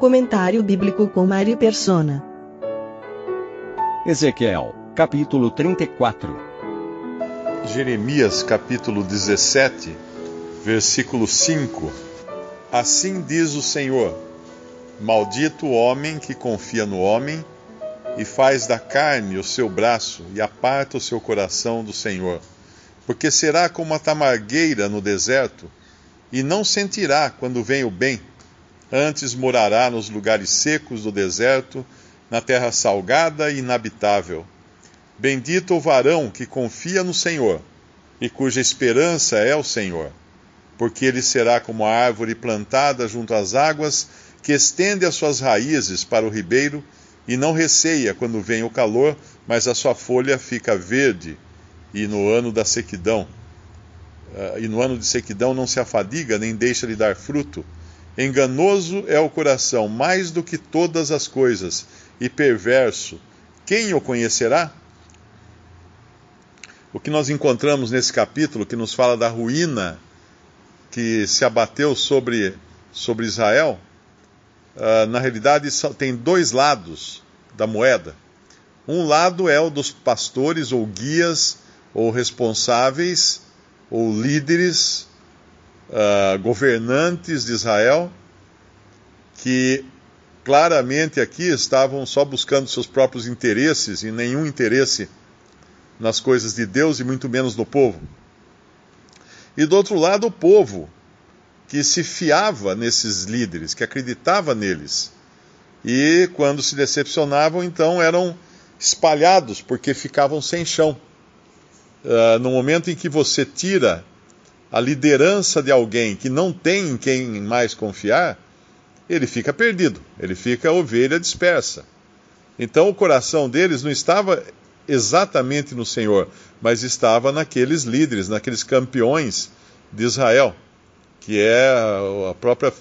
Comentário bíblico com Mari Persona. Ezequiel, capítulo 34. Jeremias capítulo 17, versículo 5. Assim diz o Senhor: Maldito o homem que confia no homem e faz da carne o seu braço e aparta o seu coração do Senhor. Porque será como a tamargueira no deserto e não sentirá quando vem o bem. Antes morará nos lugares secos do deserto, na terra salgada e inabitável. Bendito o varão que confia no Senhor e cuja esperança é o Senhor, porque ele será como a árvore plantada junto às águas, que estende as suas raízes para o ribeiro e não receia quando vem o calor, mas a sua folha fica verde, e no ano da sequidão, uh, e no ano de sequidão não se afadiga nem deixa de dar fruto. Enganoso é o coração mais do que todas as coisas, e perverso. Quem o conhecerá? O que nós encontramos nesse capítulo, que nos fala da ruína que se abateu sobre, sobre Israel, uh, na realidade tem dois lados da moeda. Um lado é o dos pastores ou guias ou responsáveis ou líderes, uh, governantes de Israel, que claramente aqui estavam só buscando seus próprios interesses e nenhum interesse nas coisas de Deus e muito menos do povo. E do outro lado, o povo, que se fiava nesses líderes, que acreditava neles. E quando se decepcionavam, então eram espalhados, porque ficavam sem chão. Uh, no momento em que você tira a liderança de alguém que não tem em quem mais confiar, ele fica perdido, ele fica ovelha dispersa. Então o coração deles não estava exatamente no Senhor, mas estava naqueles líderes, naqueles campeões de Israel, que é a própria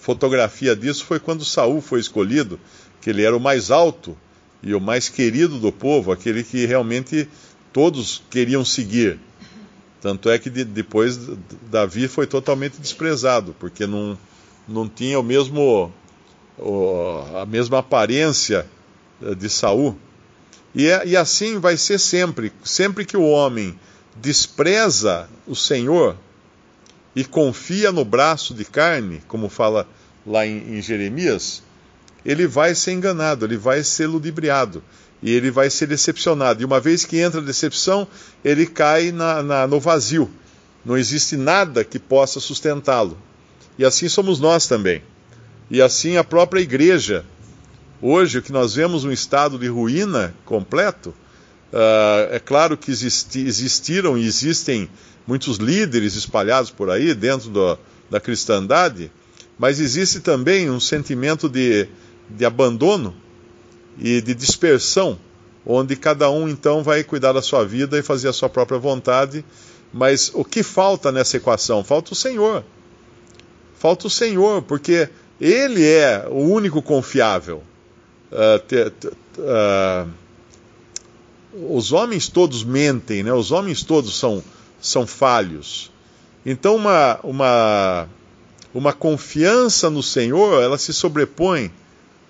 fotografia disso foi quando Saul foi escolhido, que ele era o mais alto e o mais querido do povo, aquele que realmente todos queriam seguir. Tanto é que de, depois Davi foi totalmente desprezado, porque não, não tinha o mesmo o, a mesma aparência de Saul. E, é, e assim vai ser sempre. Sempre que o homem despreza o Senhor e confia no braço de carne, como fala lá em, em Jeremias, ele vai ser enganado, ele vai ser ludibriado e ele vai ser decepcionado. E uma vez que entra a decepção, ele cai na, na, no vazio. Não existe nada que possa sustentá-lo. E assim somos nós também. E assim a própria igreja Hoje, o que nós vemos um estado de ruína completo, uh, é claro que existi, existiram e existem muitos líderes espalhados por aí dentro do, da cristandade, mas existe também um sentimento de, de abandono e de dispersão, onde cada um então vai cuidar da sua vida e fazer a sua própria vontade. Mas o que falta nessa equação? Falta o Senhor. Falta o Senhor, porque Ele é o único confiável. Uh, uh, os homens todos mentem, né? os homens todos são, são falhos. Então, uma, uma, uma confiança no Senhor, ela se sobrepõe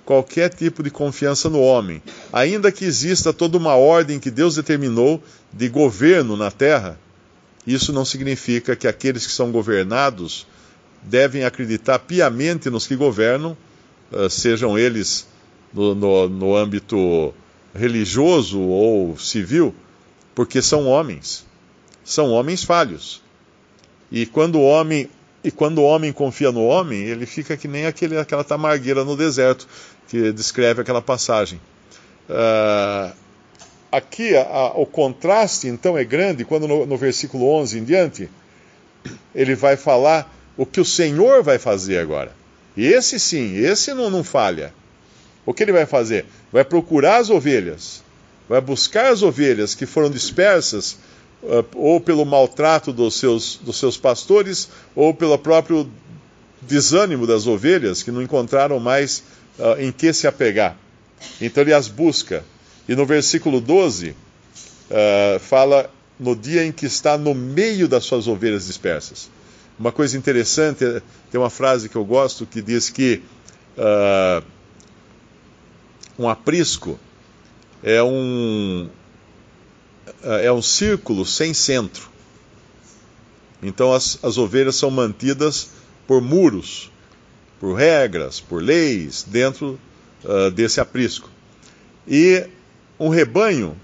qualquer tipo de confiança no homem. Ainda que exista toda uma ordem que Deus determinou de governo na terra, isso não significa que aqueles que são governados devem acreditar piamente nos que governam, uh, sejam eles no, no, no âmbito religioso ou civil, porque são homens. São homens falhos. E quando o homem e quando o homem confia no homem, ele fica que nem aquele, aquela tamargueira no deserto, que descreve aquela passagem. Uh, aqui a, a, o contraste então é grande, quando no, no, versículo 11 em diante, ele vai falar o que o Senhor vai fazer agora. E esse sim, esse não, não falha. O que ele vai fazer? Vai procurar as ovelhas, vai buscar as ovelhas que foram dispersas ou pelo maltrato dos seus, dos seus pastores ou pelo próprio desânimo das ovelhas que não encontraram mais uh, em que se apegar. Então ele as busca. E no versículo 12, uh, fala no dia em que está no meio das suas ovelhas dispersas. Uma coisa interessante, tem uma frase que eu gosto que diz que uh, um aprisco é um, é um círculo sem centro. Então as, as ovelhas são mantidas por muros, por regras, por leis dentro uh, desse aprisco. E um rebanho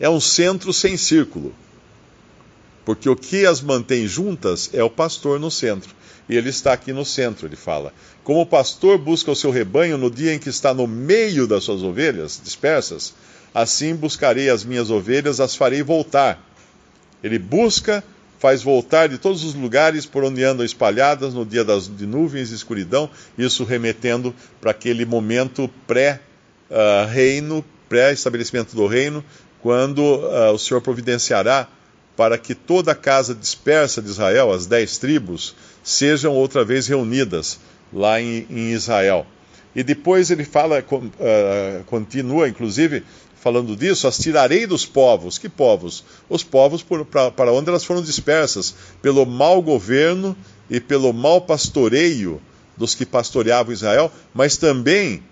é um centro sem círculo. Porque o que as mantém juntas é o pastor no centro. E ele está aqui no centro, ele fala. Como o pastor busca o seu rebanho no dia em que está no meio das suas ovelhas dispersas, assim buscarei as minhas ovelhas, as farei voltar. Ele busca, faz voltar de todos os lugares por onde andam espalhadas no dia das, de nuvens e escuridão, isso remetendo para aquele momento pré-reino, pré-estabelecimento do reino, quando uh, o Senhor providenciará para que toda a casa dispersa de Israel, as dez tribos, sejam outra vez reunidas lá em, em Israel. E depois ele fala, uh, continua inclusive falando disso, as tirarei dos povos. Que povos? Os povos para onde elas foram dispersas, pelo mau governo e pelo mau pastoreio dos que pastoreavam Israel, mas também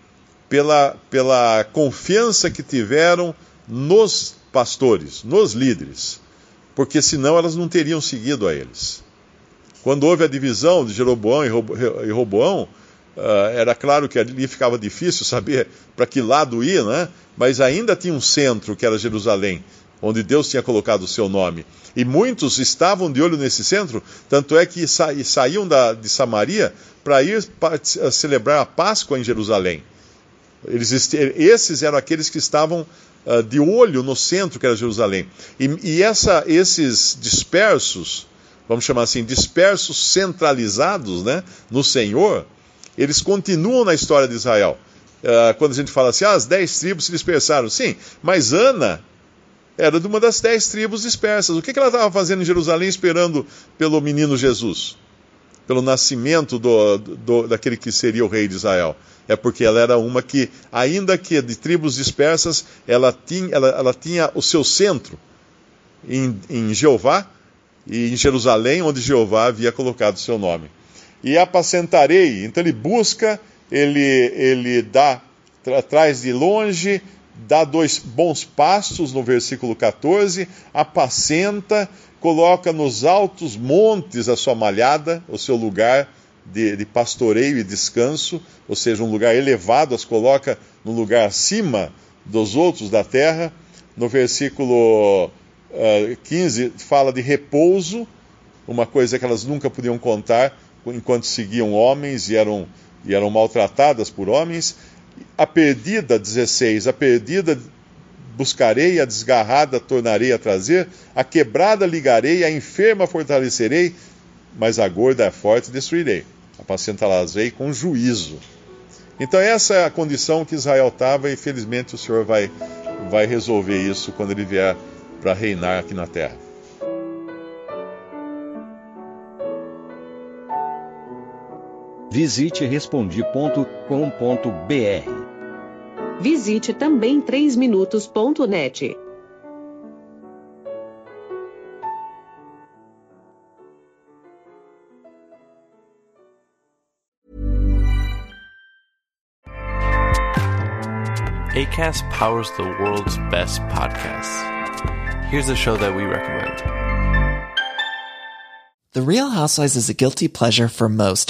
pela, pela confiança que tiveram nos pastores, nos líderes porque senão elas não teriam seguido a eles. Quando houve a divisão de Jeroboão e Roboão, uh, era claro que ali ficava difícil saber para que lado ir, né? mas ainda tinha um centro que era Jerusalém, onde Deus tinha colocado o seu nome. E muitos estavam de olho nesse centro, tanto é que sa saíam da, de Samaria para ir celebrar a Páscoa em Jerusalém. Eles, esses eram aqueles que estavam uh, de olho no centro, que era Jerusalém. E, e essa, esses dispersos, vamos chamar assim, dispersos centralizados né, no Senhor, eles continuam na história de Israel. Uh, quando a gente fala assim, ah, as dez tribos se dispersaram. Sim, mas Ana era de uma das dez tribos dispersas. O que, que ela estava fazendo em Jerusalém esperando pelo menino Jesus? Pelo nascimento do, do, daquele que seria o rei de Israel é porque ela era uma que, ainda que de tribos dispersas, ela tinha, ela, ela tinha o seu centro em, em Jeová e em Jerusalém, onde Jeová havia colocado o seu nome. E apacentarei, então ele busca, ele, ele dá, tra, traz de longe, dá dois bons pastos no versículo 14, apacenta, coloca nos altos montes a sua malhada, o seu lugar de, de, pastoreio e descanso, ou seja, um lugar elevado, as coloca no lugar acima dos outros da terra. No versículo uh, eh, 15 fala de repouso, uma coisa que elas nunca podiam contar enquanto seguiam homens e eram, e eram maltratadas por homens. A perdida, 16, a perdida buscarei, a desgarrada tornarei a trazer, a quebrada ligarei, a enferma fortalecerei, mas a gorda é forte destruirei. Apacentá-las-ei com juízo. Então essa é a condição que Israel estava e felizmente o Senhor vai, vai resolver isso quando ele vier para reinar aqui na terra. Visite respondi.com.br. Visite também 3minutos.net. ACAST powers the world's best podcasts. Here's a show that we recommend. The Real Housewives is a guilty pleasure for most,